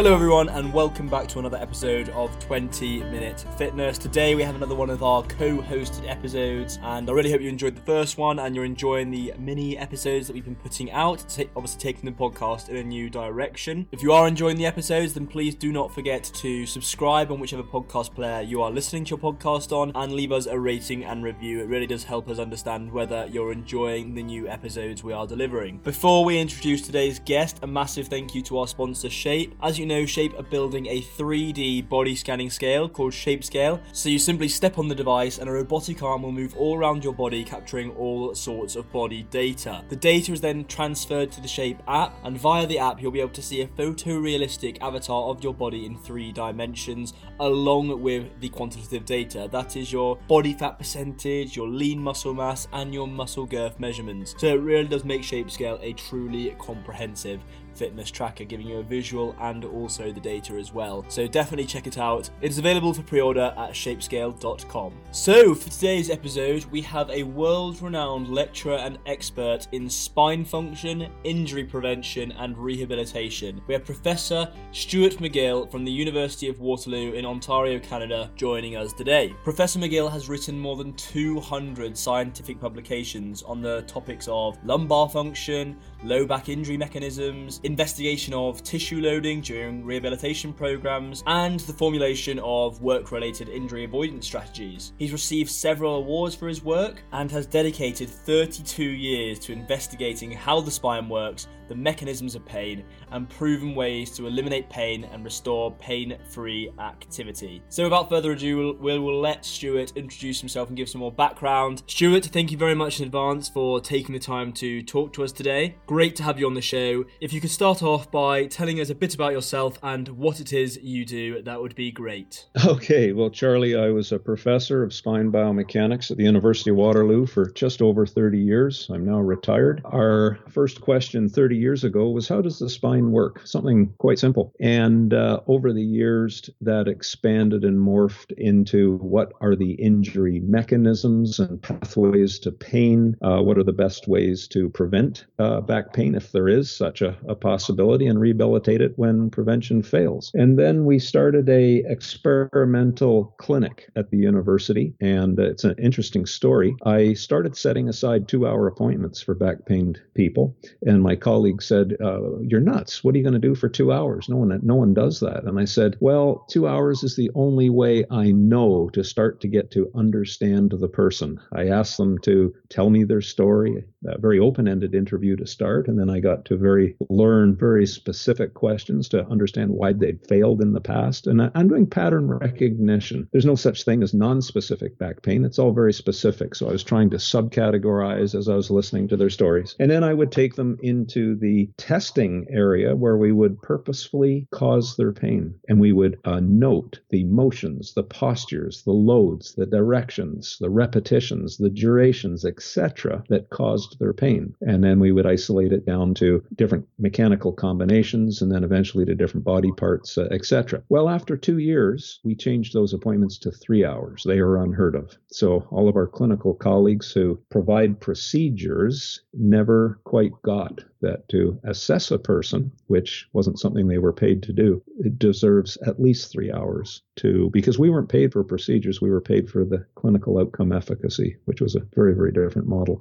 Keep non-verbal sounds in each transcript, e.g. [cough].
Hello, everyone, and welcome back to another episode of 20 Minute Fitness. Today, we have another one of our co hosted episodes, and I really hope you enjoyed the first one and you're enjoying the mini episodes that we've been putting out, obviously taking the podcast in a new direction. If you are enjoying the episodes, then please do not forget to subscribe on whichever podcast player you are listening to your podcast on and leave us a rating and review. It really does help us understand whether you're enjoying the new episodes we are delivering. Before we introduce today's guest, a massive thank you to our sponsor, Shape. As you Shape are building a 3D body scanning scale called Shape Scale. So you simply step on the device and a robotic arm will move all around your body, capturing all sorts of body data. The data is then transferred to the Shape app, and via the app, you'll be able to see a photorealistic avatar of your body in three dimensions, along with the quantitative data. That is your body fat percentage, your lean muscle mass, and your muscle girth measurements. So it really does make Shape Scale a truly comprehensive fitness tracker, giving you a visual and also the data as well. So definitely check it out. It is available for pre order at shapescale.com. So, for today's episode, we have a world renowned lecturer and expert in spine function, injury prevention, and rehabilitation. We have Professor Stuart McGill from the University of Waterloo in Ontario, Canada, joining us today. Professor McGill has written more than 200 scientific publications on the topics of lumbar function, low back injury mechanisms, investigation of tissue loading during rehabilitation programs, and the formulation of work related injury avoidance strategies. He's received several awards for his work and has dedicated 32 years to investigating how the spine works, the mechanisms of pain, and proven ways to eliminate pain and restore pain free activity. So, without further ado, we'll, we'll let Stuart introduce himself and give some more background. Stuart, thank you very much in advance for taking the time to talk to us today. Great to have you on the show. If you could start off by telling us a bit about yourself and what it is you do, that would be great. Okay, well, Charlie, I was a professor of spine biomechanics at the University of Waterloo for just over 30 years. I'm now retired. Our first question 30 years ago was how does the spine work? Something quite simple. And uh, over the years, that expanded and morphed into what are the injury mechanisms and pathways to pain? Uh, what are the best ways to prevent uh, back pain if there is such a, a possibility and rehabilitate it when prevention fails? And then we started a experimental clinic at the university, and it's an interesting story. I started setting aside two-hour appointments for back pain people, and my colleague said, uh, "You're nuts! What are you going to do for two hours? No one, no one does that." And I said, "Well, two hours is the only way I know to start to get to understand the person." I asked them to tell me their story, a very open-ended interview to start, and then I got to very learn very specific questions to understand why they'd failed in the past. And I'm doing pattern recognition. There's no such thing as non-specific back pain. It's all very specific. So I was trying to subcategorize as I was listening to their stories, and then I would take them into the testing area where we would purposefully cause their pain, and we would uh, note the motions, the postures, the loads, the directions, the repetitions, the durations, etc., that caused their pain, and then we would isolate it down to different mechanical combinations, and then eventually to different body parts, uh, etc. Well, after two years, we changed those appointments to three hours. They are unheard of. So all of our clinical colleagues who provide procedures never quite got that to assess a person, which wasn't something they were paid to do, it deserves at least three hours to, because we weren't paid for procedures, we were paid for the clinical outcome efficacy, which was a very, very different model.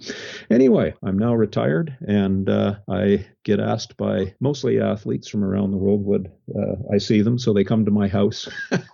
Anyway, I'm now retired and uh, I get asked by mostly athletes from around the world would uh, I see them, so they come to my house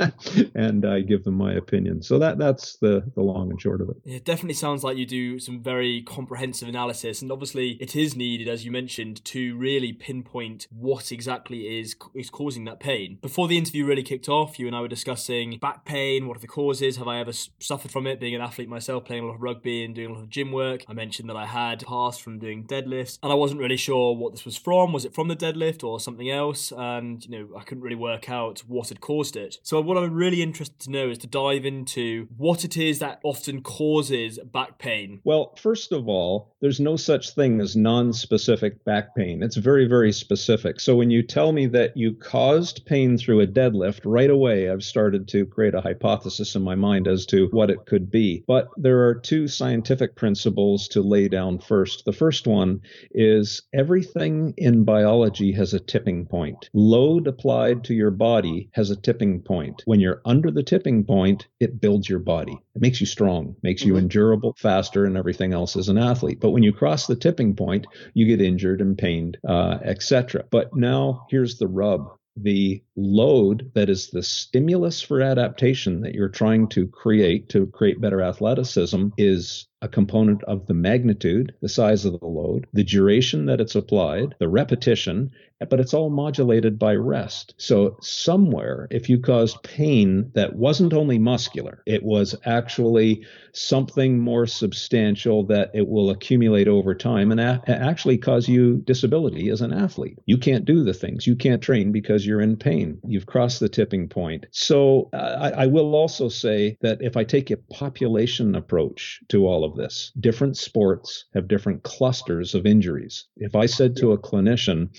[laughs] and I give them my opinion. So that that's the the long and short of it. It definitely sounds like you do some very comprehensive analysis, and obviously it is needed, as you mentioned, to really pinpoint what exactly is is causing that pain. Before the interview really kicked off, you and I were discussing back pain. What are the causes? Have I ever suffered from it? Being an athlete myself, playing a lot of rugby and doing a lot of gym work. I mentioned that I had passed from doing deadlifts, and I wasn't really sure what this was from. Was it from the deadlift or something else? And you know, I couldn't really work out what had caused it. So what I'm really interested to know is to dive into what it is that often causes back pain. Well, first of all, there's no such thing as non-specific back pain. It's very, very specific. So when you tell me that you caused pain through a deadlift, right away I've started to create a hypothesis in my mind as to what it could be. But there are two scientific principles to lay down first. The first one is everything in biology has a tipping point. Load applied to your body has a tipping point. When you're under the tipping point, it builds your body. It makes you strong, makes you mm-hmm. endurable, faster, and everything else as an athlete. But when you cross the tipping point, you get injured and pained, uh, etc. But now here's the rub the load that is the stimulus for adaptation that you're trying to create to create better athleticism is a component of the magnitude, the size of the load, the duration that it's applied, the repetition, but it's all modulated by rest. So, somewhere, if you caused pain that wasn't only muscular, it was actually something more substantial that it will accumulate over time and a- actually cause you disability as an athlete. You can't do the things, you can't train because you're in pain. You've crossed the tipping point. So, uh, I, I will also say that if I take a population approach to all of this, different sports have different clusters of injuries. If I said to a clinician,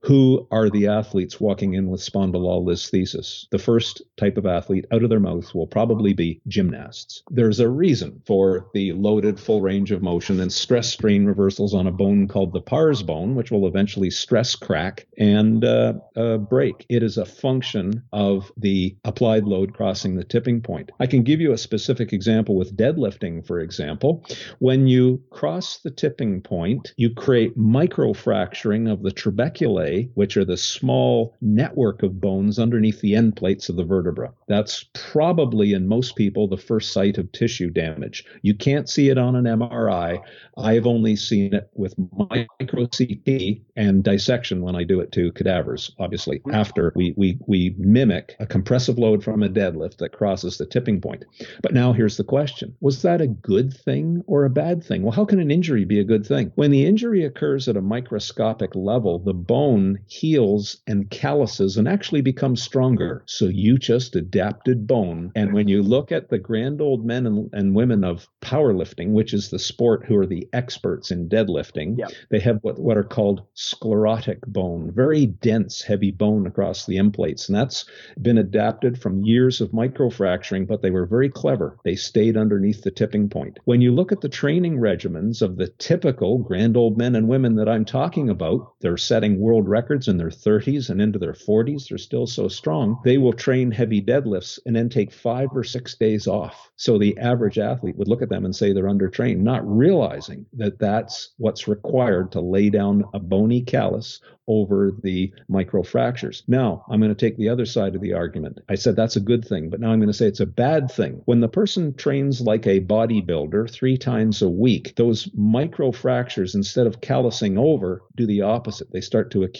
who are the athletes walking in with spondylolisthesis? The first type of athlete out of their mouth will probably be gymnasts. There's a reason for the loaded full range of motion and stress strain reversals on a bone called the pars bone, which will eventually stress crack and uh, uh, break. It is a function of the applied load crossing the tipping point. I can give you a specific example with deadlifting, for example. When you cross the tipping point, you create microfracturing of the trabeculae which are the small network of bones underneath the end plates of the vertebra. That's probably in most people the first site of tissue damage. You can't see it on an MRI. I've only seen it with micro CT and dissection when I do it to cadavers, obviously, after we, we, we mimic a compressive load from a deadlift that crosses the tipping point. But now here's the question Was that a good thing or a bad thing? Well, how can an injury be a good thing? When the injury occurs at a microscopic level, the bone bone heals and calluses and actually becomes stronger. So you just adapted bone. And when you look at the grand old men and, and women of powerlifting, which is the sport who are the experts in deadlifting, yep. they have what, what are called sclerotic bone, very dense, heavy bone across the end plates. And that's been adapted from years of microfracturing, but they were very clever. They stayed underneath the tipping point. When you look at the training regimens of the typical grand old men and women that I'm talking about, they're setting world records in their 30s and into their 40s. They're still so strong. They will train heavy deadlifts and then take five or six days off. So the average athlete would look at them and say they're undertrained, not realizing that that's what's required to lay down a bony callus over the microfractures. Now, I'm going to take the other side of the argument. I said that's a good thing, but now I'm going to say it's a bad thing. When the person trains like a bodybuilder three times a week, those microfractures, instead of callusing over, do the opposite. They start to accumulate.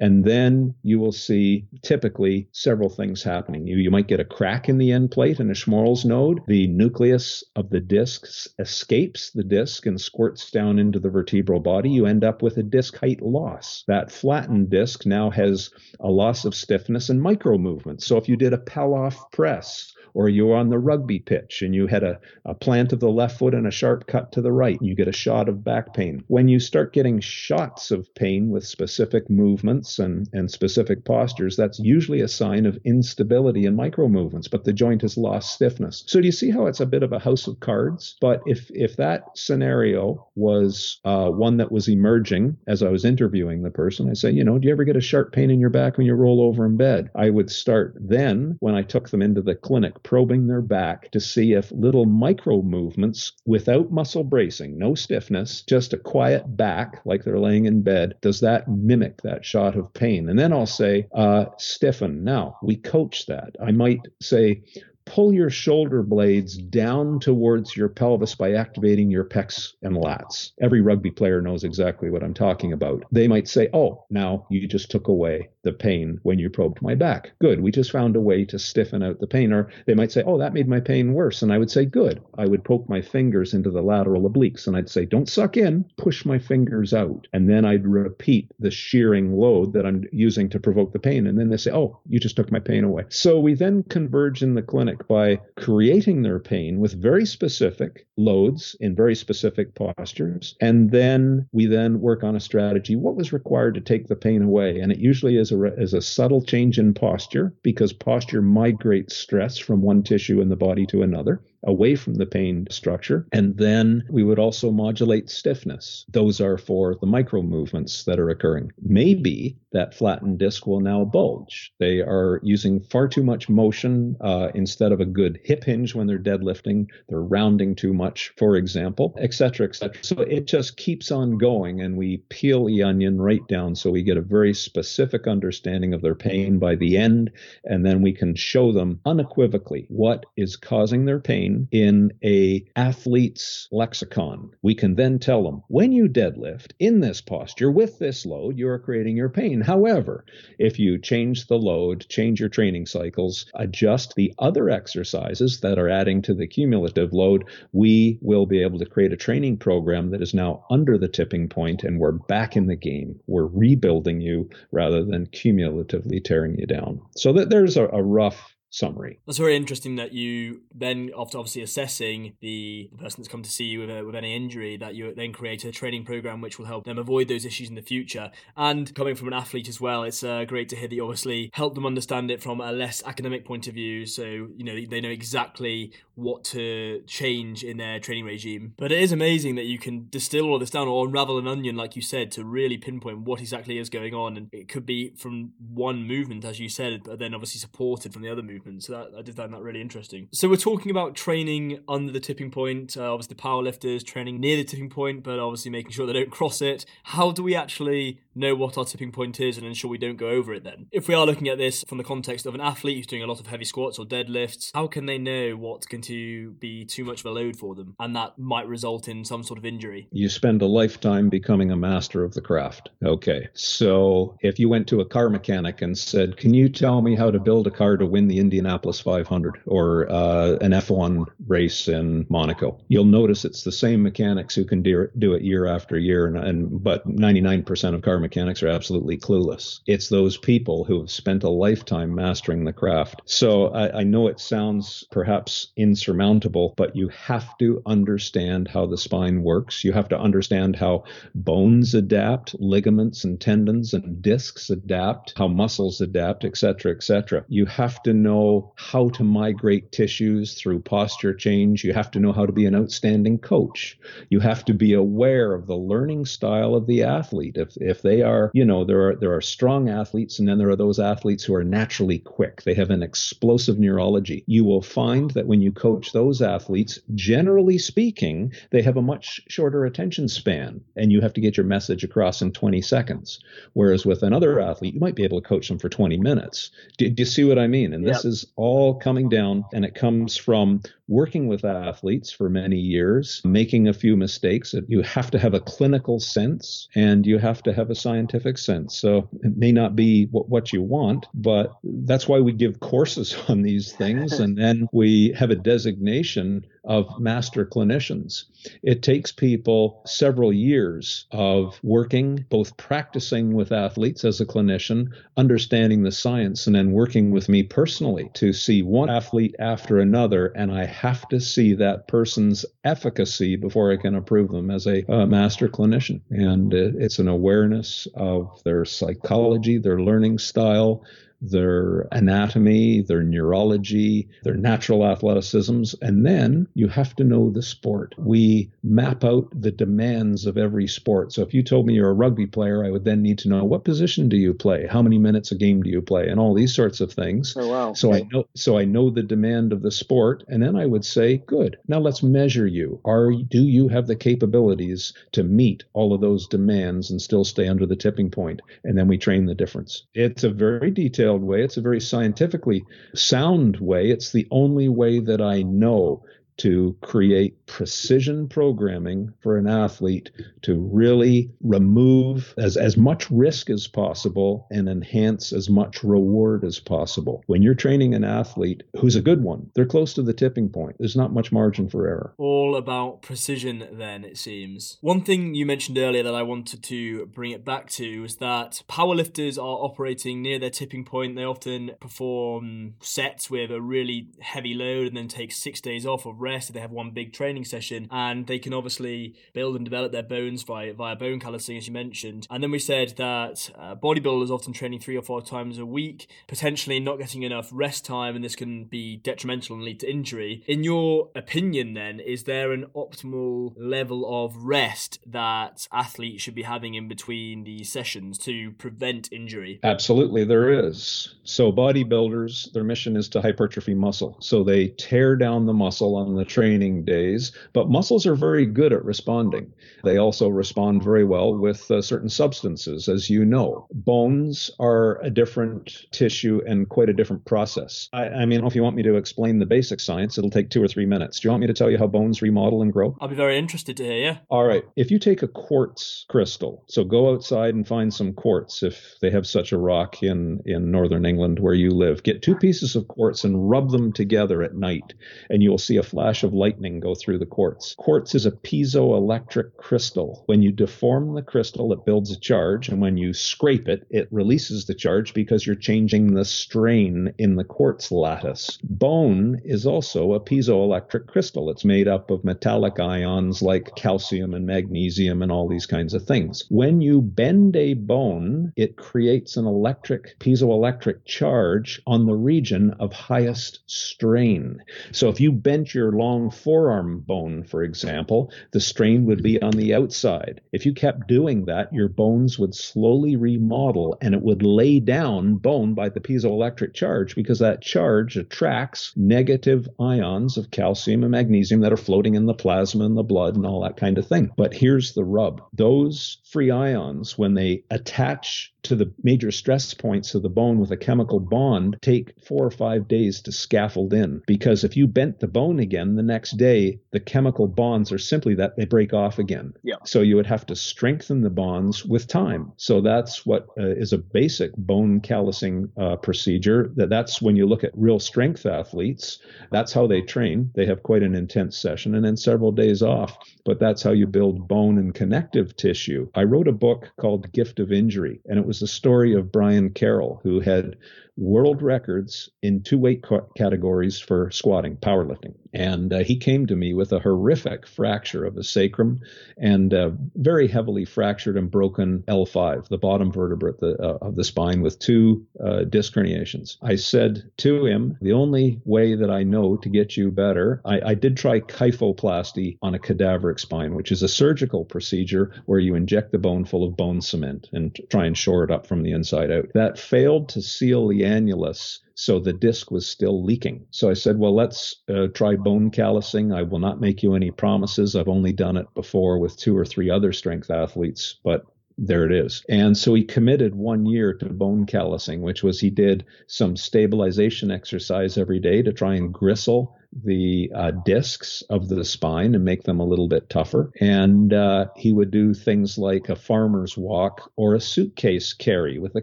And then you will see typically several things happening. You, you might get a crack in the end plate and a Schmorl's node. The nucleus of the disc escapes the disc and squirts down into the vertebral body. You end up with a disc height loss. That flattened disc now has a loss of stiffness and micro movement. So if you did a Pallof press or you're on the rugby pitch and you had a, a plant of the left foot and a sharp cut to the right, and you get a shot of back pain. When you start getting shots of pain with specific movements and, and specific postures, that's usually a sign of instability in micro movements, but the joint has lost stiffness. So do you see how it's a bit of a house of cards? But if if that scenario was uh, one that was emerging as I was interviewing the person, I say, you know, do you ever get a sharp pain in your back when you roll over in bed? I would start then when I took them into the clinic probing their back to see if little micro movements without muscle bracing, no stiffness, just a quiet back like they're laying in bed, does that mimic that shot of pain? And then I'll say, uh, stiffen. Now, we coach that. I might say, pull your shoulder blades down towards your pelvis by activating your pecs and lats. Every rugby player knows exactly what I'm talking about. They might say, Oh, now you just took away the pain when you probed my back. Good. We just found a way to stiffen out the pain. Or they might say, Oh, that made my pain worse. And I would say, Good. I would poke my fingers into the lateral obliques and I'd say, Don't suck in, push my fingers out. And then I'd repeat the shearing load that I'm using to provoke the pain. And then they say, Oh, you just took my pain away. So we then converge in the clinic by creating their pain with very specific loads in very specific postures. And then we then work on a strategy. What was required to take the pain away? And it usually is a, is a subtle change in posture because posture migrates stress from one tissue in the body to another away from the pain structure. And then we would also modulate stiffness. Those are for the micro movements that are occurring. Maybe that flattened disc will now bulge. They are using far too much motion uh, instead of a good hip hinge when they're deadlifting. They're rounding too much, for example, etc., etc. So it just keeps on going, and we peel the onion right down so we get a very specific understanding of their pain by the end, and then we can show them unequivocally what is causing their pain in a athlete's lexicon. We can then tell them when you deadlift in this posture with this load, you are creating your pain. However, if you change the load, change your training cycles, adjust the other exercises that are adding to the cumulative load, we will be able to create a training program that is now under the tipping point and we're back in the game. We're rebuilding you rather than cumulatively tearing you down. So that there's a, a rough summary. That's very interesting that you then, after obviously assessing the, person that's come to see you with, a, with any injury, that you then create a training program which will help them avoid those issues in the future. And coming from an athlete as well, it's uh, great to hear that you obviously help them understand it from a less academic point of view. So, you know, they know exactly what to change in their training regime. But it is amazing that you can distill all this down or unravel an onion, like you said, to really pinpoint what exactly is going on. And it could be from one movement, as you said, but then obviously supported from the other movement movement. So that I did find that really interesting. So we're talking about training under the tipping point. Uh, obviously, powerlifters training near the tipping point, but obviously making sure they don't cross it. How do we actually know what our tipping point is and ensure we don't go over it then? If we are looking at this from the context of an athlete who's doing a lot of heavy squats or deadlifts, how can they know what's going to be too much of a load for them and that might result in some sort of injury? You spend a lifetime becoming a master of the craft. Okay. So if you went to a car mechanic and said, Can you tell me how to build a car to win the Indianapolis 500 or uh, an F1 race in Monaco? You'll notice it's the same mechanics who can do, it year after year, and, and but 99% of car mechanics are absolutely clueless. It's those people who have spent a lifetime mastering the craft. So I, I know it sounds perhaps insurmountable, but you have to understand how the spine works. You have to understand how bones adapt, ligaments and tendons and discs adapt, how muscles adapt, etc., etc. You have to know how to migrate tissues through posture change. You have to know how to be an outstanding coach. You have to be aware of the learning style of the athlete. If if they are, you know, there are there are strong athletes, and then there are those athletes who are naturally quick. They have an explosive neurology. You will find that when you coach those athletes, generally speaking, they have a much shorter attention span, and you have to get your message across in 20 seconds. Whereas with another athlete, you might be able to coach them for 20 minutes. Do, do you see what I mean? And this yep. Is all coming down, and it comes from working with athletes for many years, making a few mistakes. You have to have a clinical sense, and you have to have a scientific sense. So it may not be what, what you want, but that's why we give courses [laughs] on these things. and then we have a designation of master clinicians. It takes people several years of working, both practicing with athletes as a clinician, understanding the science, and then working with me personally to see one athlete after another. And I have to see that person's efficacy before I can approve them as a uh, master clinician. And it's an awareness of their psychology, their learning style, their anatomy, their neurology, their natural athleticisms, and then you have to know the sport. We map out the demands of every sport. So if you told me you're a rugby player, I would then need to know what position do you play, how many minutes a game do you play, and all these sorts of things. Oh, wow. So I know so I know the demand of the sport, and then I would say, good. Now let's measure you. Are do you have the capabilities to meet all of those demands and still stay under the tipping point? And then we train the difference. It's a very detailed detailed way. It's a very scientifically sound way. It's the only way that I know to create precision programming for an athlete to really remove as, as much risk as possible and enhance as much reward as possible. When you're training an athlete who's a good one, they're close to the tipping point. There's not much margin for error. All about precision, then, it seems. One thing you mentioned earlier that I wanted to bring it back to was that powerlifters are operating near their tipping point. They often perform sets with a really heavy load and then take six days off of rest if they have one big training session. And they can obviously build and develop their bones via, via bone callusing, as you mentioned. And then we said that uh, bodybuilders often training three or four times a week, potentially not getting enough rest time, and this can be detrimental and lead to injury. In your opinion, then, is there an optimal level of rest that athletes should be having in between these sessions to prevent injury? Absolutely, there is. So, bodybuilders, their mission is to hypertrophy muscle. So, they tear down the muscle on the training days, but muscles are very good at responding. They also respond very well with uh, certain substances, as you know. Bones are a different tissue and quite a different process. I, I mean, if you want me to explain the basic science, it'll take two or three minutes. Do you want me to tell you how bones remodel and grow? I'll be very interested to hear, yeah. All right. If you take a quartz crystal, so go outside and find some quartz if they have such a rock in, in northern England where you live. Get two pieces of quartz and rub them together at night, and you will see a flash of lightning go through the quartz. Quartz is a piezoelectric crystal. When you deform the crystal, it builds a charge, and when you scrape it, it releases the charge because you're changing the strain in the quartz lattice. Bone is also a piezoelectric crystal. It's made up of metallic ions like calcium and magnesium and all these kinds of things. When you bend a bone, it creates an electric piezoelectric charge on the region of highest strain. So if you bent your long forearm bone, for example, the strain would be on the outside. If you kept doing that, your bones would slowly remodel and it would lay down bone by the piezoelectric charge because that charge attracts negative ions of calcium and magnesium that are floating in the plasma and the blood and all that kind of thing. But here's the rub those free ions, when they attach to the major stress points of the bone with a chemical bond, take four or five days to scaffold in. Because if you bent the bone again the next day, the chemical bonds are simply that they break off again. Yeah. So you would have to strengthen the bonds with time. So that's what uh, is a basic bone callusing uh, procedure. That that's when you look at real strength athletes. That's how they train. They have quite an intense session and then several days off. But that's how you build bone and connective tissue. I wrote a book called Gift of Injury, and it was the story of Brian Carroll, who had world records in two weight categories for squatting, powerlifting. And uh, he came to me with a horrific fracture of the sacrum and uh, very heavily fractured and broken L5, the bottom vertebra the, uh, of the spine, with two uh, disc herniations. I said to him, The only way that I know to get you better, I, I did try kyphoplasty on a cadaveric spine, which is a surgical procedure where you inject the bone full of bone cement and try and shore it up from the inside out. That failed to seal the annulus so the disc was still leaking. So I said, well, let's uh, try bone callusing. I will not make you any promises. I've only done it before with two or three other strength athletes, but there it is. And so he committed one year to bone callusing, which was he did some stabilization exercise every day to try and gristle the uh, discs of the spine and make them a little bit tougher. And uh, he would do things like a farmer's walk or a suitcase carry with a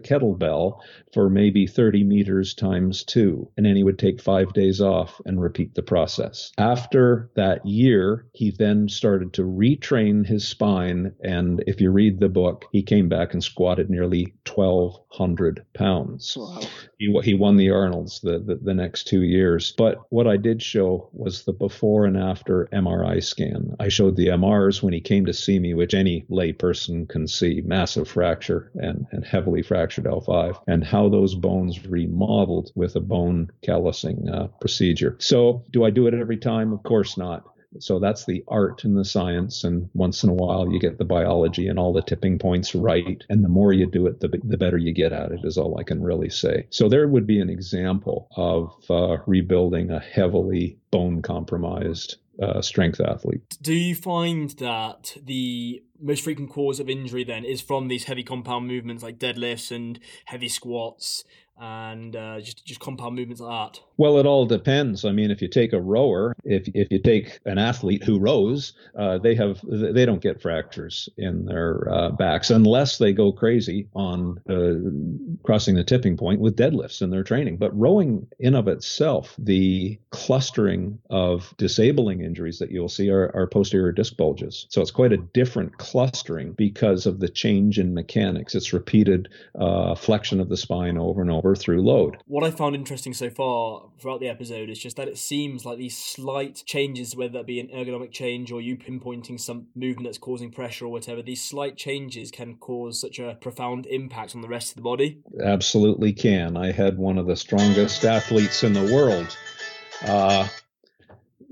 kettlebell for maybe 30 meters times two. And then he would take five days off and repeat the process. After that year, he then started to retrain his spine. And if you read the book, he came back and squatted nearly 1,200 pounds. Wow. He, he won the Arnolds the, the, the next two years. But what I did show show was the before and after MRI scan. I showed the MRs when he came to see me, which any lay person can see massive fracture and, and heavily fractured L5, and how those bones remodeled with a bone callusing uh, procedure. So, do I do it every time? Of course not. So that's the art and the science. And once in a while, you get the biology and all the tipping points right. And the more you do it, the, the better you get at it, is all I can really say. So there would be an example of uh, rebuilding a heavily bone compromised uh, strength athlete. Do you find that the most frequent cause of injury then is from these heavy compound movements like deadlifts and heavy squats and uh, just just compound movements like that? Well, it all depends. I mean, if you take a rower, if if you take an athlete who rows, uh, they have they don't get fractures in their uh, backs unless they go crazy on uh, crossing the tipping point with deadlifts in their training. But rowing in of itself, the clustering of disabling injuries that you'll see are, are posterior disc bulges. So it's quite a different clustering because of the change in mechanics. It's repeated uh, flexion of the spine over and over through load. What I found interesting so far throughout the episode is just that it seems like these slight changes, whether that be an ergonomic change or you pinpointing some movement that's causing pressure or whatever, these slight changes can cause such a profound impact on the rest of the body. Absolutely can. I had one of the strongest athletes in the world. Uh,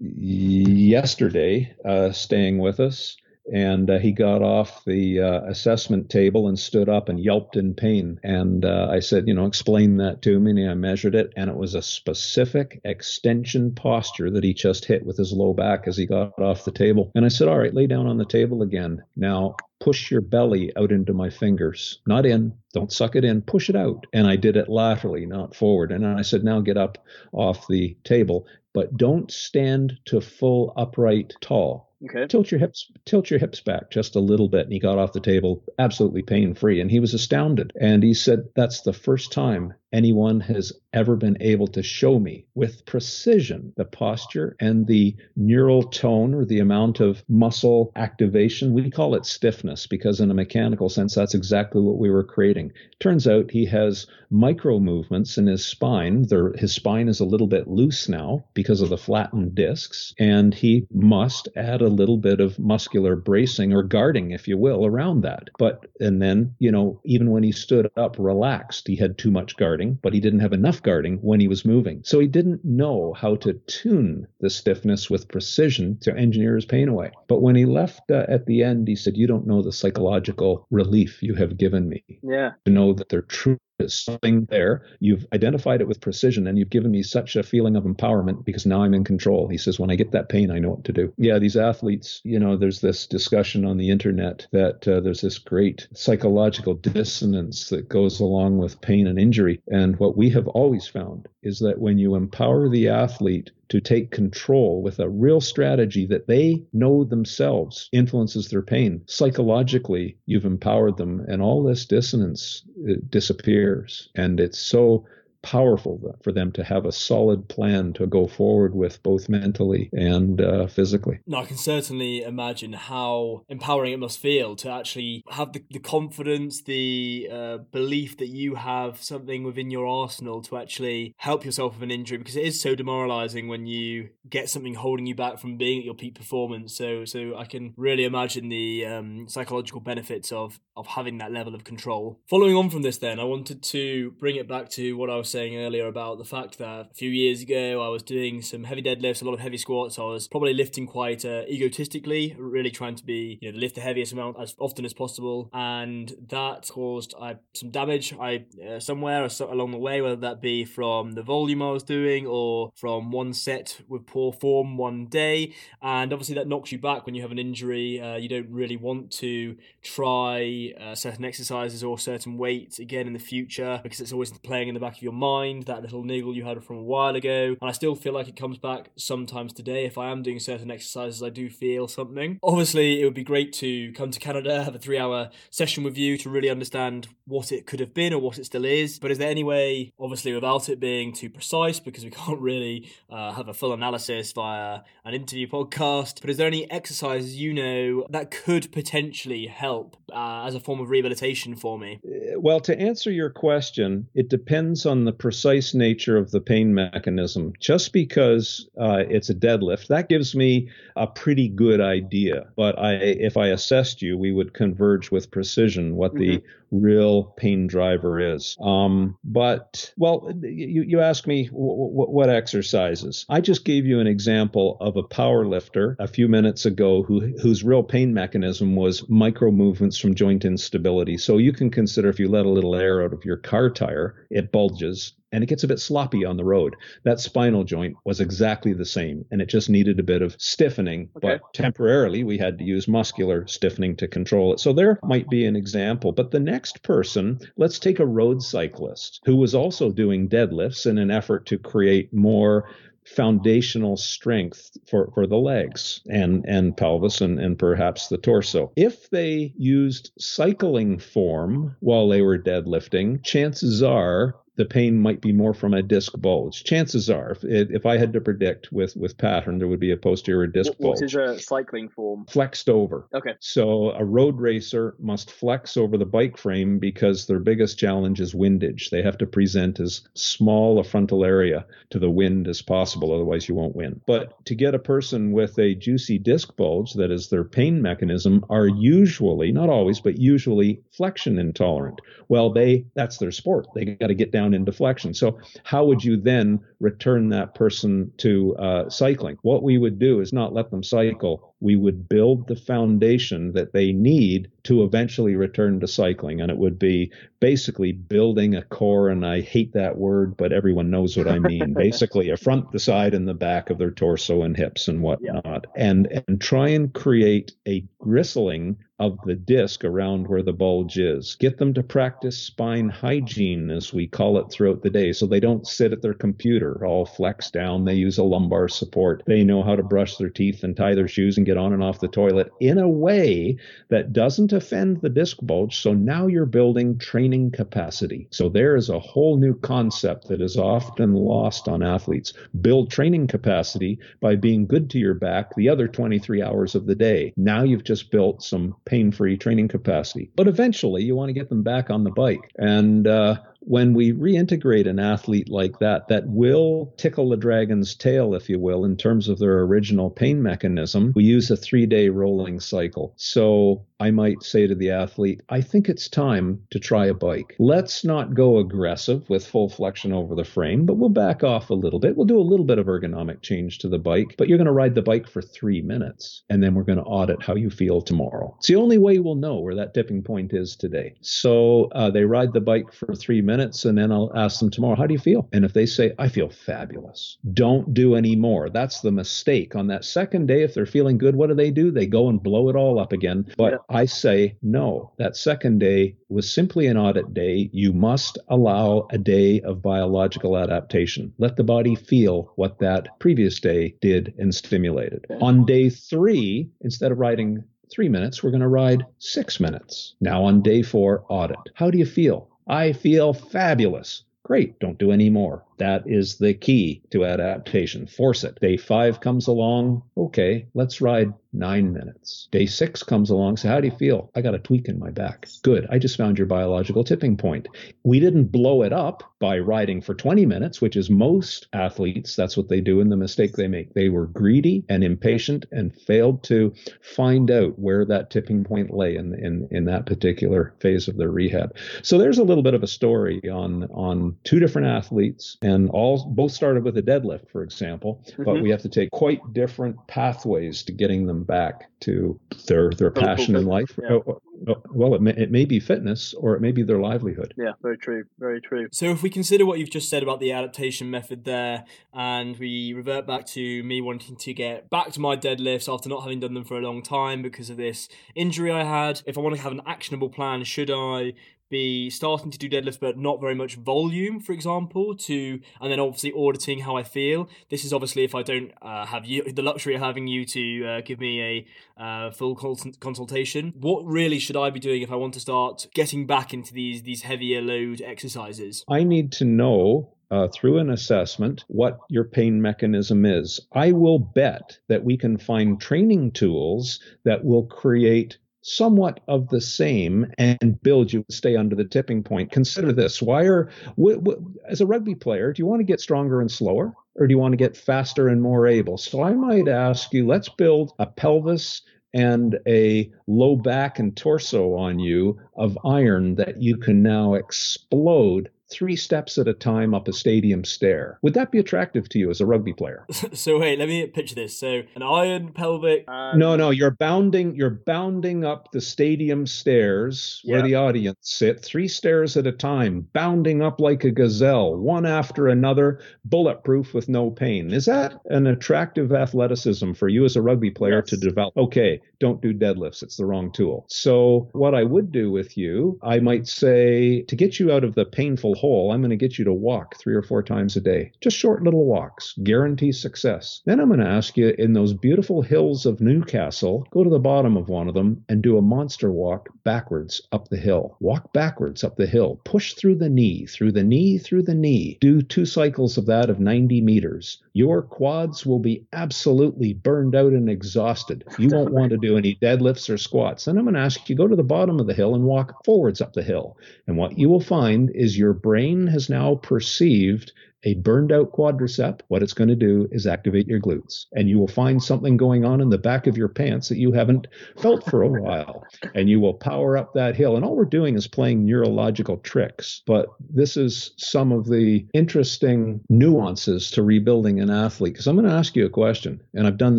yesterday, uh, staying with us, and uh, he got off the uh, assessment table and stood up and yelped in pain. And uh, I said, you know, explain that to me. And I measured it, and it was a specific extension posture that he just hit with his low back as he got off the table. And I said, all right, lay down on the table again. Now push your belly out into my fingers, not in. Don't suck it in, push it out. And I did it laterally, not forward. And I said, now get up off the table, but don't stand to full upright tall Okay. Tilt your hips, tilt your hips back just a little bit. And he got off the table absolutely pain free. And he was astounded. And he said, That's the first time anyone has ever been able to show me with precision the posture and the neural tone or the amount of muscle activation. We call it stiffness because, in a mechanical sense, that's exactly what we were creating. Turns out he has micro movements in his spine. There, his spine is a little bit loose now because of the flattened discs, and he must add a little bit of muscular bracing or guarding, if you will, around that. But, and then, you know, even when he stood up relaxed, he had too much guarding guarding, but he didn't have enough guarding when he was moving. So he didn't know how to tune the stiffness with precision to engineer his pain away. But when he left uh, at the end, he said, You don't know the psychological relief you have given me. Yeah. To know that they're true something there. You've identified it with precision and you've given me such a feeling of empowerment because now I'm in control. He says, when I get that pain, I know what to do. Yeah, these athletes, you know, there's this discussion on the internet that uh, there's this great psychological dissonance that goes along with pain and injury. And what we have always found is that when you empower the athlete to take control with a real strategy that they know themselves influences their pain. Psychologically, you've empowered them, and all this dissonance uh, disappears. And it's so powerful for them to have a solid plan to go forward with both mentally and uh, physically. No, I can certainly imagine how empowering it must feel to actually have the, the confidence, the uh, belief that you have something within your arsenal to actually help yourself with an injury because it is so demoralizing when you get something holding you back from being at your peak performance. So, so I can really imagine the um, psychological benefits of of having that level of control. Following on from this, then I wanted to bring it back to what I was saying earlier about the fact that a few years ago I was doing some heavy deadlifts, a lot of heavy squats. I was probably lifting quite uh, egotistically, really trying to be, you know, lift the heaviest amount as often as possible, and that caused uh, some damage. I uh, somewhere along the way, whether that be from the volume I was doing or from one set with poor form one day, and obviously that knocks you back when you have an injury. Uh, you don't really want to try uh, certain exercises or certain weights again in the future because it's always playing in the back of your mind, that little niggle you had from a while ago. And I still feel like it comes back sometimes today. If I am doing certain exercises, I do feel something. Obviously, it would be great to come to Canada, have a three hour session with you to really understand what it could have been or what it still is. But is there any way, obviously, without it being too precise, because we [laughs] can't really uh, have a full analysis via an interview podcast, but is there any exercises you know that could potentially help uh, as a form of rehabilitation for me? Well, to answer your question, it depends on the precise nature of the pain mechanism. Just because uh, it's a deadlift, that gives me a pretty good idea. But I, if I assessed you, we would converge with precision what mm-hmm. the real pain driver is. Um, but well, you you ask me w- w- what exercises. I just gave you an example of a power lifter a few minutes ago who whose real pain mechanism was micro movements from joint instability. So you can consider if you let a little air out of your car tire, it bulges and it gets a bit sloppy on the road. That spinal joint was exactly the same, and it just needed a bit of stiffening. Okay. But temporarily, we had to use muscular stiffening to control it. So there might be an example. But the next person, let's take a road cyclist who was also doing deadlifts in an effort to create more foundational strength for, for the legs and, and pelvis and, and perhaps the torso. If they used cycling form while they were deadlifting, chances are the pain might be more from a disc bulge. Chances are, if, if I had to predict with with pattern, there would be a posterior disc what, bulge. What is a cycling form? Flexed over. Okay. So a road racer must flex over the bike frame because their biggest challenge is windage. They have to present as small a frontal area to the wind as possible, otherwise you won't win. But to get a person with a juicy disc bulge, that is their pain mechanism, are usually, not always, but usually flexion intolerant. Well, they that's their sport. They got to get down in deflection. So how would you then return that person to uh, cycling? What we would do is not let them cycle. We would build the foundation that they need to eventually return to cycling. And it would be basically building a core. And I hate that word, but everyone knows what I mean. [laughs] basically, a front, the side, and the back of their torso and hips and whatnot. Yeah. And, and try and create a gristling of the disc around where the bulge is. Get them to practice spine hygiene, as we call it, throughout the day. So they don't sit at their computer all flexed down. They use a lumbar support. They know how to brush their teeth and tie their shoes and get on and off the toilet in a way that doesn't offend the disc bulge. So now you're building training capacity. So there is a whole new concept that is often lost on athletes. Build training capacity by being good to your back the other 23 hours of the day. Now you've just built some pain free training capacity. But eventually, you want to get them back on the bike. And uh, when we reintegrate an athlete like that, that will tickle the dragon's tail, if you will, in terms of their original pain mechanism, we use a three day rolling cycle. So I might say to the athlete, I think it's time to try a bike. Let's not go aggressive with full flexion over the frame, but we'll back off a little bit. We'll do a little bit of ergonomic change to the bike, but you're going to ride the bike for three minutes, and then we're going to audit how you feel tomorrow. It's the only way we'll know where that tipping point is today. So uh, they ride the bike for three minutes, and then I'll ask them tomorrow, How do you feel? And if they say, I feel fabulous, don't do any more. That's the mistake. On that second day, if they're feeling good, what do they do? They go and blow it all up again. But yeah. I say, no, that second day was simply an audit day. You must allow a day of biological adaptation. Let the body feel what that previous day did and stimulated. On day three, instead of riding three minutes, we're going to ride six minutes. Now on day four, audit. How do you feel? I feel fabulous. Great, don't do any more. That is the key to adaptation. Force it. Day five comes along. Okay, let's ride nine minutes. Day six comes along. So, how do you feel? I got a tweak in my back. Good. I just found your biological tipping point. We didn't blow it up by riding for 20 minutes, which is most athletes. That's what they do in the mistake they make. They were greedy and impatient and failed to find out where that tipping point lay in, in, in that particular phase of their rehab. So, there's a little bit of a story on, on two different athletes and all both started with a deadlift, for example, mm-hmm. but we have to take quite different pathways to getting them back to their their passion in life. Yeah. Oh, oh, well, it may, it may be fitness or it may be their livelihood. Yeah, very true, very true. So if we consider what you've just said about the adaptation method there, and we revert back to me wanting to get back to my deadlifts after not having done them for a long time because of this injury I had, if I want to have an actionable plan, should I be starting to do deadlifts but not very much volume for example to and then obviously auditing how i feel. This is obviously if i don't uh, have you the luxury of having you to uh, give me a uh, full consultation. What really should i be doing if i want to start getting back into these these heavier load exercises? I need to know uh, through an assessment what your pain mechanism is. I will bet that we can find training tools that will create somewhat of the same and build you stay under the tipping point. Consider this: why are w- w- as a rugby player, do you want to get stronger and slower, or do you want to get faster and more able? So I might ask you: let's build a pelvis and a low back and torso on you of iron that you can now explode three steps at a time up a stadium stair. Would that be attractive to you as a rugby player? [laughs] so wait, let me picture this. So an iron pelvic. Um, no, no, you're bounding. You're bounding up the stadium stairs where the audience sit, three stairs at a time, bounding up like a gazelle, one after another, bulletproof with no pain. Is that an attractive athleticism for you as a rugby player yes. to develop? Okay, don't do deadlifts. It's the wrong tool. So what I would do with you, I might say to get you out of the painful hole, I'm going to get you to walk three or four times a day. Just short little walks, guarantee success. Then I'm going to ask you in those beautiful hills of Newcastle, go to the bottom of one of them and do a monster walk backwards up the hill. Walk backwards up the hill. Push through the knee, through the knee, through the knee. Do two cycles of that of 90 meters. Your quads will be absolutely burned out and exhausted. You won't want to do any deadlifts or squats. Then I'm going to ask you go to the bottom of the hill and walk forwards up the hill. And what you will find is your brain has now perceived a burned out quadricep, what it's going to do is activate your glutes. And you will find something going on in the back of your pants that you haven't felt for a while. And you will power up that hill. And all we're doing is playing neurological tricks. But this is some of the interesting nuances to rebuilding an athlete. Because I'm going to ask you a question. And I've done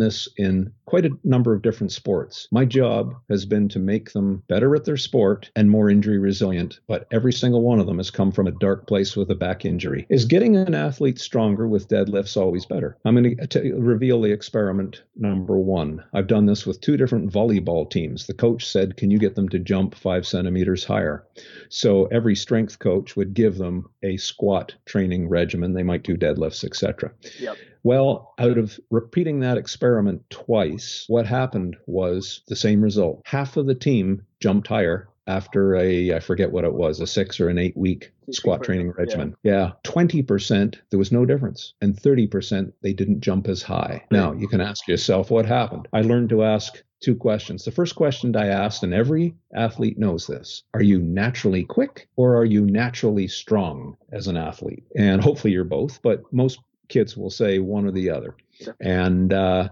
this in quite a number of different sports. My job has been to make them better at their sport and more injury resilient, but every single one of them has come from a dark place with a back injury. Is getting an athlete stronger with deadlifts always better? I'm going to reveal the experiment number one. I've done this with two different volleyball teams. The coach said, Can you get them to jump five centimeters higher? So every strength coach would give them a squat training regimen. They might do deadlifts, etc. Yep. Well, out of repeating that experiment twice, what happened was the same result. Half of the team jumped higher after a, I forget what it was, a six or an eight week squat training regimen. Yeah. yeah. 20%, there was no difference. And 30%, they didn't jump as high. Now, you can ask yourself what happened. I learned to ask two questions. The first question I asked, and every athlete knows this are you naturally quick or are you naturally strong as an athlete? And hopefully you're both, but most kids will say one or the other. And uh,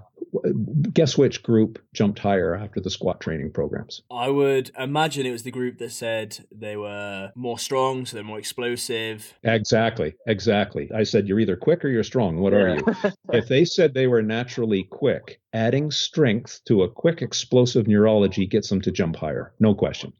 guess which group jumped higher after the squat training programs? I would imagine it was the group that said they were more strong, so they're more explosive. Exactly, exactly. I said you're either quick or you're strong. What yeah. are you? [laughs] if they said they were naturally quick, adding strength to a quick explosive neurology gets them to jump higher, no question.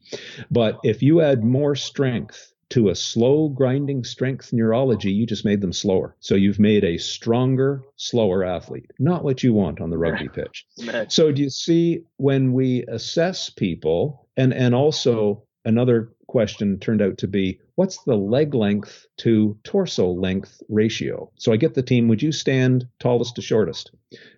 But if you add more strength to a slow grinding strength neurology, you just made them slower. So you've made a stronger, slower athlete. Not what you want on the rugby [laughs] pitch. So do you see when we assess people and and also another question turned out to be what's the leg length to torso length ratio? So I get the team, would you stand tallest to shortest?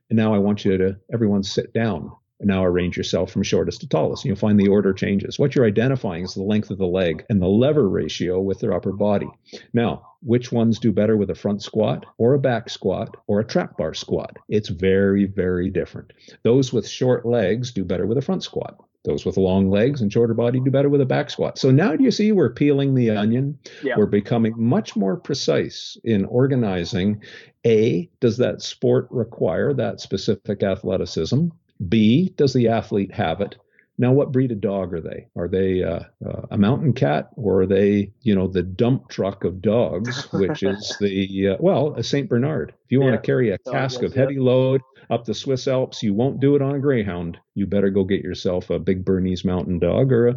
And now I want you to everyone sit down and now arrange yourself from shortest to tallest. You'll find the order changes. What you're identifying is the length of the leg and the lever ratio with their upper body. Now, which ones do better with a front squat or a back squat or a trap bar squat? It's very, very different. Those with short legs do better with a front squat. Those with long legs and shorter body do better with a back squat. So now do you see we're peeling the onion? Yeah. We're becoming much more precise in organizing. A, does that sport require that specific athleticism? B, does the athlete have it? Now, what breed of dog are they? Are they uh, uh, a mountain cat or are they, you know, the dump truck of dogs, which is [laughs] the, uh, well, a St. Bernard? If you yeah. want to carry a cask of heavy load up the Swiss Alps, you won't do it on a greyhound. You better go get yourself a big Bernese mountain dog or a,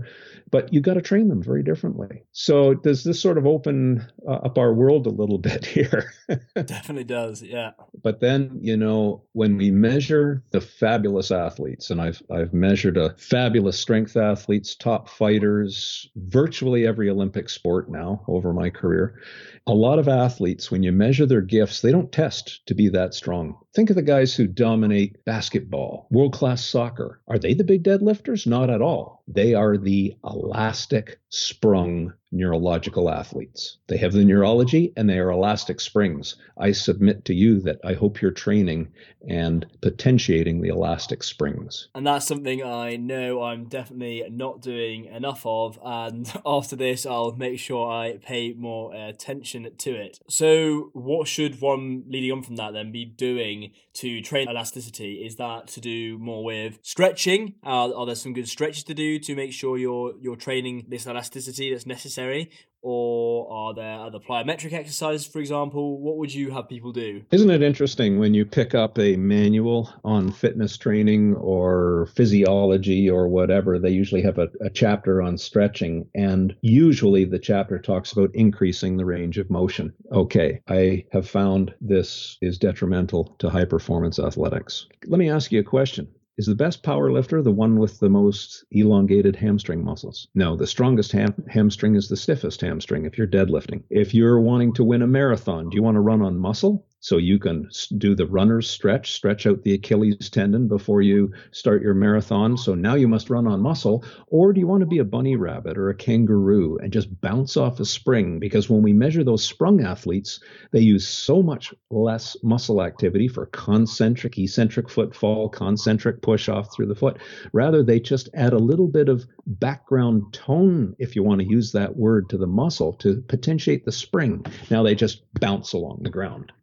but you got to train them very differently. So does this sort of open uh, up our world a little [laughs] bit here? Definitely does. Yeah. But then, you know, when we measure the fabulous athletes and I've I've measured a fabulous strength athletes, top fighters, virtually every Olympic sport now over my career. A lot of athletes when you measure their gifts, they don't test to be that strong. Think of the guys who dominate basketball, world class soccer. Are they the big deadlifters? Not at all. They are the elastic sprung neurological athletes. They have the neurology and they are elastic springs. I submit to you that I hope you're training and potentiating the elastic springs. And that's something I know I'm definitely not doing enough of. And [laughs] after this, I'll make sure I pay more attention to it. So, what should one leading on from that then be doing to train elasticity? Is that to do more with stretching? Uh, are there some good stretches to do to make sure you're you're training this elasticity that's necessary? Or are there other plyometric exercises, for example? What would you have people do? Isn't it interesting when you pick up a manual on fitness training or physiology or whatever? They usually have a, a chapter on stretching, and usually the chapter talks about increasing the range of motion. Okay, I have found this is detrimental to high performance athletics. Let me ask you a question. Is the best power lifter the one with the most elongated hamstring muscles? No, the strongest ham- hamstring is the stiffest hamstring if you're deadlifting. If you're wanting to win a marathon, do you want to run on muscle? So you can do the runner's stretch, stretch out the Achilles tendon before you start your marathon. So now you must run on muscle. Or do you want to be a bunny rabbit or a kangaroo and just bounce off a spring? Because when we measure those sprung athletes, they use so much less muscle activity for concentric, eccentric footfall, concentric push off through the foot. Rather, they just add a little bit of background tone, if you want to use that word, to the muscle to potentiate the spring. Now they just bounce along the ground.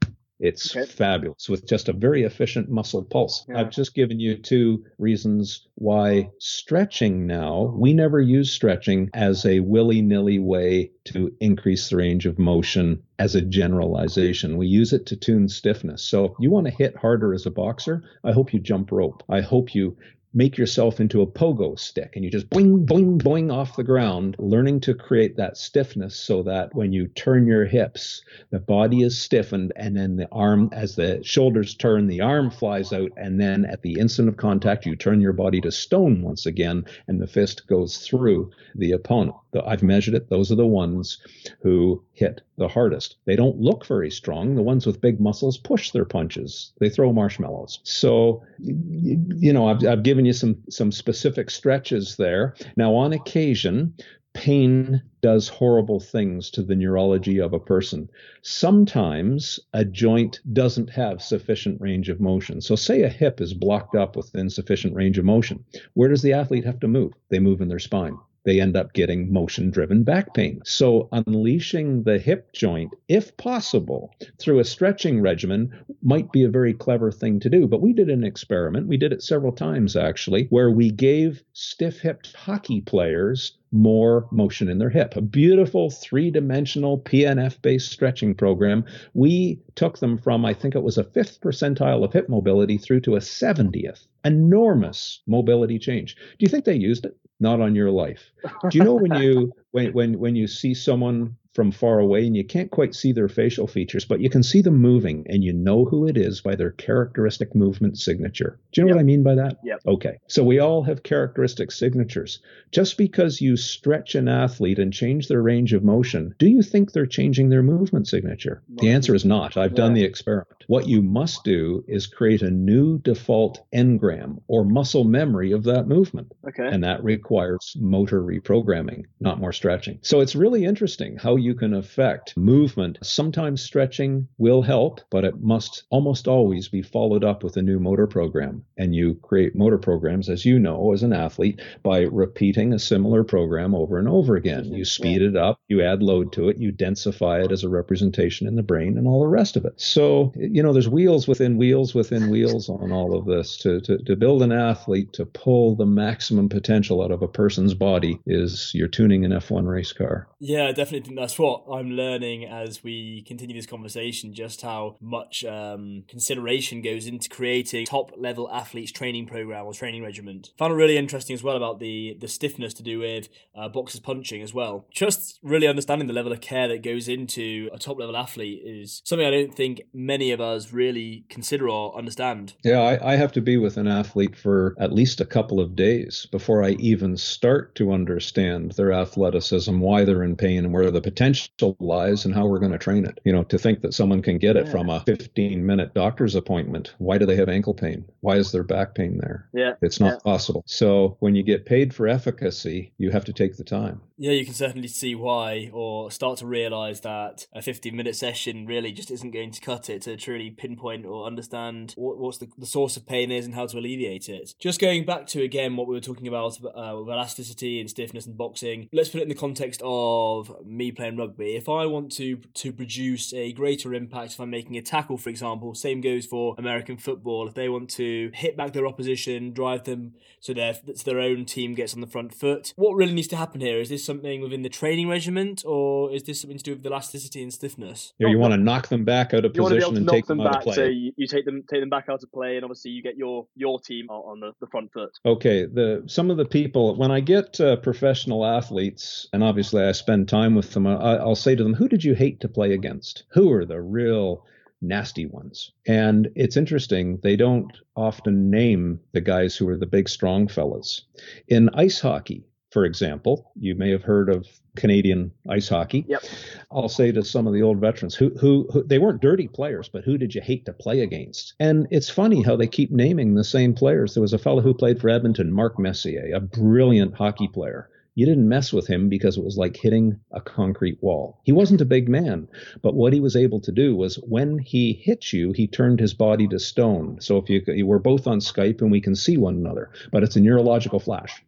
It's okay. fabulous with just a very efficient muscle pulse. Yeah. I've just given you two reasons why stretching now, we never use stretching as a willy nilly way to increase the range of motion as a generalization. We use it to tune stiffness. So if you want to hit harder as a boxer, I hope you jump rope. I hope you make yourself into a pogo stick and you just boing, boing, boing off the ground, learning to create that stiffness so that when you turn your hips, the body is stiffened and then the arm, as the shoulders turn, the arm flies out. And then at the instant of contact, you turn your body to stone once again and the fist goes through the opponent. I've measured it. Those are the ones who hit the hardest. They don't look very strong. The ones with big muscles push their punches. They throw marshmallows. So, you know, I've, I've given you some some specific stretches there. Now, on occasion, pain does horrible things to the neurology of a person. Sometimes a joint doesn't have sufficient range of motion. So, say a hip is blocked up with insufficient range of motion. Where does the athlete have to move? They move in their spine they end up getting motion driven back pain. So, unleashing the hip joint, if possible, through a stretching regimen might be a very clever thing to do. But we did an experiment, we did it several times actually, where we gave stiff hipped hockey players more motion in their hip. A beautiful three dimensional PNF based stretching program. We took them from, I think it was a fifth percentile of hip mobility through to a 70th. Enormous mobility change. Do you think they used it? Not on your life. Do you know when you [laughs] when when when you see someone from far away and you can't quite see their facial features, but you can see them moving and you know who it is by their characteristic movement signature. Do you know yep. what I mean by that? Yeah. Okay. So we all have characteristic signatures. Just because you stretch an athlete and change their range of motion, do you think they're changing their movement signature? The answer is not. I've yeah. done the experiment. What you must do is create a new default engram or muscle memory of that movement. Okay. And that requires motor reprogramming, not more stretching. So it's really interesting how you can affect movement. Sometimes stretching will help, but it must almost always be followed up with a new motor program. And you create motor programs, as you know, as an athlete, by repeating a similar program over and over again. Mm-hmm. You speed it up, you add load to it, you densify it as a representation in the brain, and all the rest of it. So, you know, there's wheels within wheels within wheels on all of this. To, to, to build an athlete to pull the maximum potential out of a person's body is you're tuning an F1 race car. Yeah, definitely think that's that's what I'm learning as we continue this conversation. Just how much um, consideration goes into creating top level athletes training program or training regiment. Found it really interesting as well about the the stiffness to do with uh, boxers punching as well. Just really understanding the level of care that goes into a top level athlete is something I don't think many of us really consider or understand. Yeah, I, I have to be with an athlete for at least a couple of days before I even start to understand their athleticism, why they're in pain, and where the potential potential lies and how we're going to train it. You know, to think that someone can get it yeah. from a 15 minute doctor's appointment. Why do they have ankle pain? Why is there back pain there? Yeah. It's not yeah. possible. So when you get paid for efficacy, you have to take the time. Yeah, you can certainly see why, or start to realize that a 15 minute session really just isn't going to cut it to truly pinpoint or understand what, what's the, the source of pain is and how to alleviate it. Just going back to again what we were talking about uh, with elasticity and stiffness and boxing, let's put it in the context of me playing rugby. If I want to to produce a greater impact, if I'm making a tackle, for example, same goes for American football. If they want to hit back their opposition, drive them so their so their own team gets on the front foot, what really needs to happen here? Is this something within the training regiment, or is this something to do with elasticity and stiffness? Here, you want to knock them back out of you position and take them, them back. Out so you, you, take them take them back out of play, and obviously you get your your team on the, the front foot. Okay, the some of the people when I get uh, professional athletes, and obviously I spend time with them, I, I'll say to them, "Who did you hate to play against? Who are the real?" nasty ones. And it's interesting, they don't often name the guys who are the big, strong fellas. In ice hockey, for example, you may have heard of Canadian ice hockey. Yep. I'll say to some of the old veterans who, who, who they weren't dirty players, but who did you hate to play against? And it's funny how they keep naming the same players. There was a fellow who played for Edmonton, Mark Messier, a brilliant hockey player. You didn't mess with him because it was like hitting a concrete wall. He wasn't a big man, but what he was able to do was when he hit you, he turned his body to stone. So if you, you were both on Skype and we can see one another, but it's a neurological flash.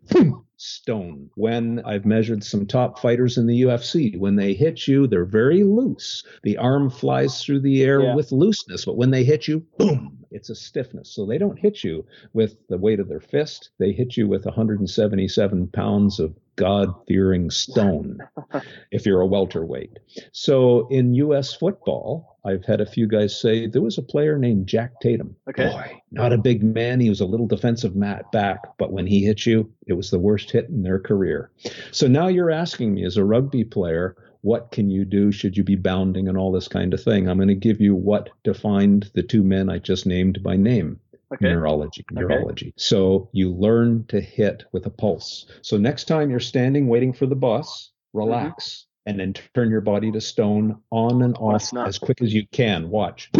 Stone. When I've measured some top fighters in the UFC, when they hit you, they're very loose. The arm flies through the air yeah. with looseness, but when they hit you, boom, it's a stiffness. So they don't hit you with the weight of their fist. They hit you with 177 pounds of God fearing stone [laughs] if you're a welterweight. So in U.S. football, I've had a few guys say there was a player named Jack Tatum. Okay. Boy, not a big man. He was a little defensive mat back, but when he hit you, it was the worst hit in their career. So now you're asking me as a rugby player, what can you do should you be bounding and all this kind of thing? I'm going to give you what defined the two men I just named by name okay. neurology, neurology. Okay. So you learn to hit with a pulse. So next time you're standing waiting for the bus, mm-hmm. relax. And then turn your body to stone on and off as quick as you can. Watch.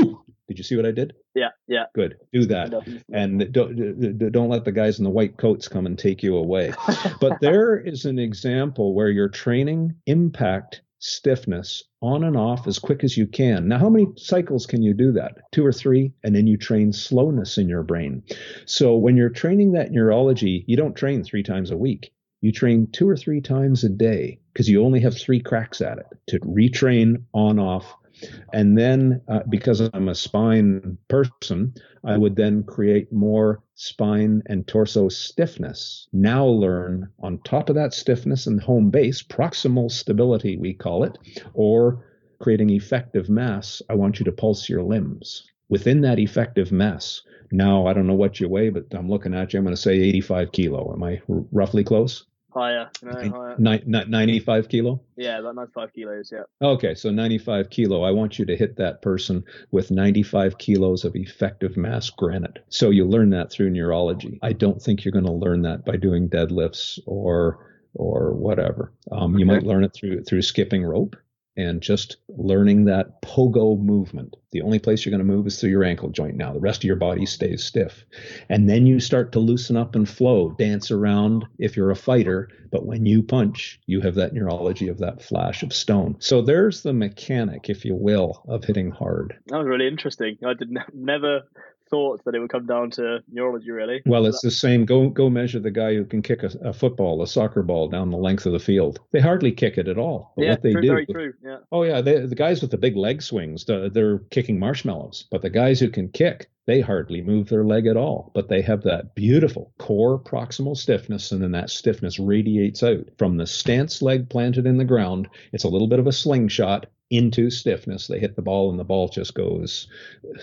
Did you see what I did? Yeah, yeah. Good. Do that, and don't don't let the guys in the white coats come and take you away. [laughs] but there is an example where you're training impact stiffness on and off as quick as you can. Now, how many cycles can you do that? Two or three, and then you train slowness in your brain. So when you're training that neurology, you don't train three times a week. You train two or three times a day because you only have three cracks at it to retrain on off and then, uh, because I'm a spine person, I would then create more spine and torso stiffness. Now learn on top of that stiffness and home base, proximal stability, we call it, or creating effective mass. I want you to pulse your limbs. Within that effective mass, now I don't know what you weigh, but I'm looking at you. I'm going to say 85 kilo. Am I r- roughly close? Higher, no, higher. Ni- 95 kilo? Yeah, about 95 kilos, yeah. Okay, so 95 kilo. I want you to hit that person with 95 kilos of effective mass granite. So you learn that through neurology. I don't think you're going to learn that by doing deadlifts or or whatever. Um, okay. You might learn it through through skipping rope and just learning that pogo movement. The only place you're going to move is through your ankle joint now. The rest of your body stays stiff. And then you start to loosen up and flow, dance around if you're a fighter. But when you punch, you have that neurology of that flash of stone. So there's the mechanic, if you will, of hitting hard. That was really interesting. I did never thought that it would come down to neurology, really. Well, it's the same. Go go measure the guy who can kick a, a, football, a soccer ball down the length of the field. They hardly kick it at all. Yeah, what they true, do, very true. Yeah. Oh yeah, they, the guys with the big leg swings, they're kicking marshmallows. But the guys who can kick, they hardly move their leg at all, but they have that beautiful core proximal stiffness, and then that stiffness radiates out from the stance leg planted in the ground. It's a little bit of a slingshot into stiffness. They hit the ball and the ball just goes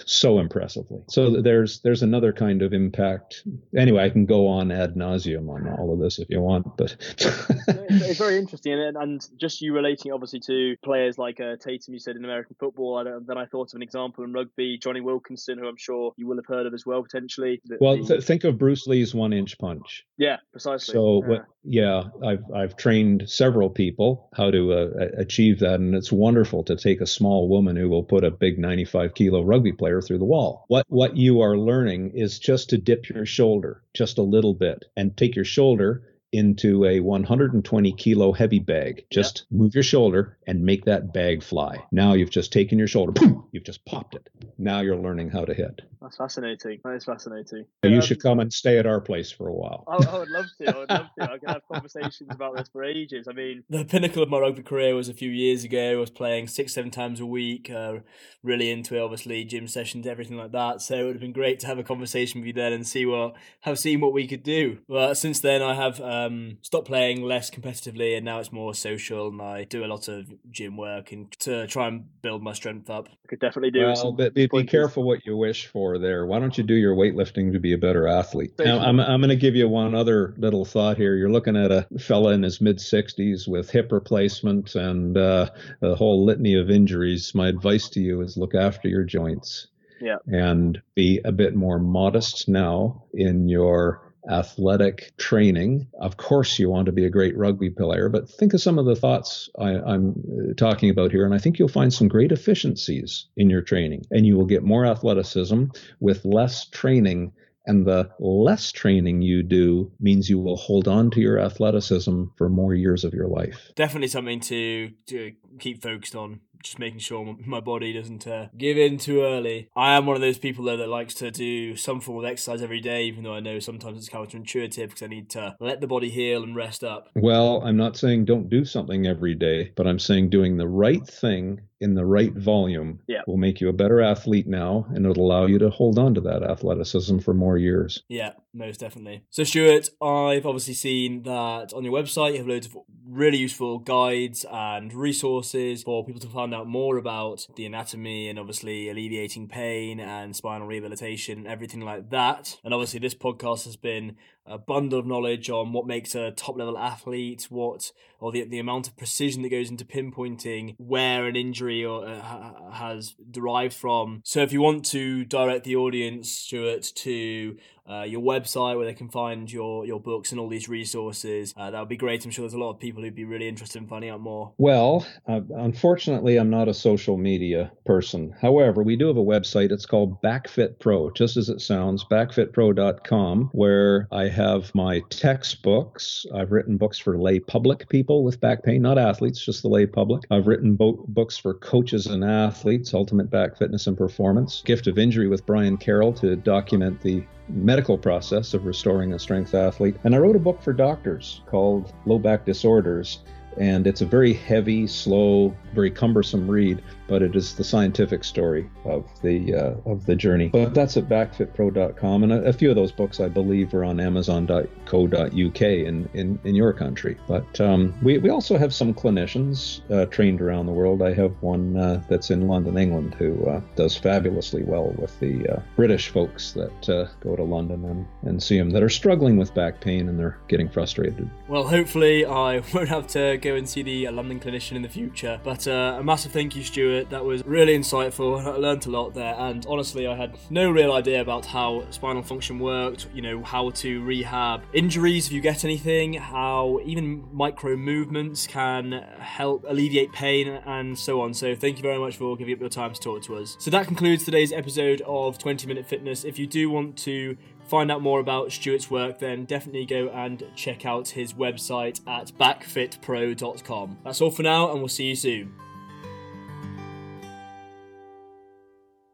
so impressively. So there's there's another kind of impact. Anyway, I can go on ad nauseum on all of this if you want, but [laughs] it's, very [laughs] interesting. And, and, just you relating obviously to players like uh, Tatum, you said in American football. then I thought of an example in rugby, Jonny Wilkinson, who I'm sure you will have heard of as well potentially. The, well, th- think of Bruce Lee's one inch punch. Yeah, precisely. So yeah. yeah, I've I've trained several people how to uh, achieve that, and it's wonderful to take a small woman who will put a big 95 kilo rugby player through the wall. What what you are learning is just to dip your shoulder just a little bit and take your shoulder into a 120 kilo heavy bag. Just yep. move your shoulder and make that bag fly. Now you've just taken your shoulder, boom, you've just popped it. Now you're learning how to hit. That's fascinating. That is fascinating. You Um, should come and stay at our place for a while. I, I would love to. I would love to. I can have conversations about this for ages. I mean, The pinnacle of my rugby career was a few years ago. I was playing six, seven times a week, uh, really into it, obviously, gym sessions, everything like that. So it would have been great to have a conversation with you then and see what, have seen what we could do. But since then, I have um, stopped playing less competitively and now it's more social and I do a lot of gym work and to try and build my strength up. I could definitely do Well, some but be, be careful what you wish for there. Why don't you do your weightlifting to be a better athlete? Now. I'm, I'm going to give you one other little thought here. You're looking at a fella in his mid 60s with hip replacement and uh, a whole litany of injuries. My advice to you is look after your joints. Yeah. And be a bit more modest now in your athletic training. Of course, you want to be a great rugby player, but think of some of the thoughts I, I'm uh, talking about here, and I think you'll find some great efficiencies in your training, and you will get more athleticism with less training. And the less training you do means you will hold on to your athleticism for more years of your life. Definitely something to, to keep focused on. Just making sure my body doesn't uh, give in too early. I am one of those people though that likes to do some form of exercise every day, even though I know sometimes it's counterintuitive because I need to let the body heal and rest up. Well, I'm not saying don't do something every day, but I'm saying doing the right thing in the right volume Yeah. will make you a better athlete now and it'll allow you to hold on to that athleticism for more years. Yeah, most definitely. So, Stuart, I've obviously seen that on your website you have loads of really useful guides and resources for people to find out more about the anatomy and obviously alleviating pain and spinal rehabilitation, everything like that. And obviously, this podcast has been a bundle of knowledge on what makes a top level athlete, what or the the amount of precision that goes into pinpointing where an injury or uh, has derived from. So if you want to direct the audience, Stuart, to uh, your website where they can find your your books and all these resources, uh, that would be great. I'm sure there's a lot of people who'd be really interested in finding out more. Well, uh, unfortunately, I'm not a social media person. However, we do have a website. It's called Backfit Pro, just as it sounds, backfitpro.com, where I have my textbooks. I've written books for lay public people with back pain, not athletes, just the lay public. I've written bo- books for coaches and athletes, Ultimate Back Fitness and Performance, Gift of Injury with Brian Carroll to document the medical process of restoring a strength athlete. And I wrote a book for doctors called Low Back Disorders. And it's a very heavy, slow, very cumbersome read, but it is the scientific story of the uh, of the journey. But that's at backfitpro.com, and a, a few of those books I believe are on Amazon.co.uk in in, in your country. But um, we we also have some clinicians uh, trained around the world. I have one uh, that's in London, England, who uh, does fabulously well with the uh, British folks that uh, go to London and, and see them that are struggling with back pain and they're getting frustrated. Well, hopefully I [laughs] won't have to go and see the London clinician in the future. But a massive thank you, Stuart. That was really insightful. I learned a lot there, and honestly, I had no real idea about how spinal function worked. You know, how to rehab injuries if you get anything, how even micro movements can help alleviate pain, and so on. So, thank you very much for giving up your time to talk to us. So that concludes today's episode of 20 Minute Fitness. If you do want to find out more about Stuart's work, then definitely go and check out his website at backfitpro.com. That's all for now, and we'll see you soon.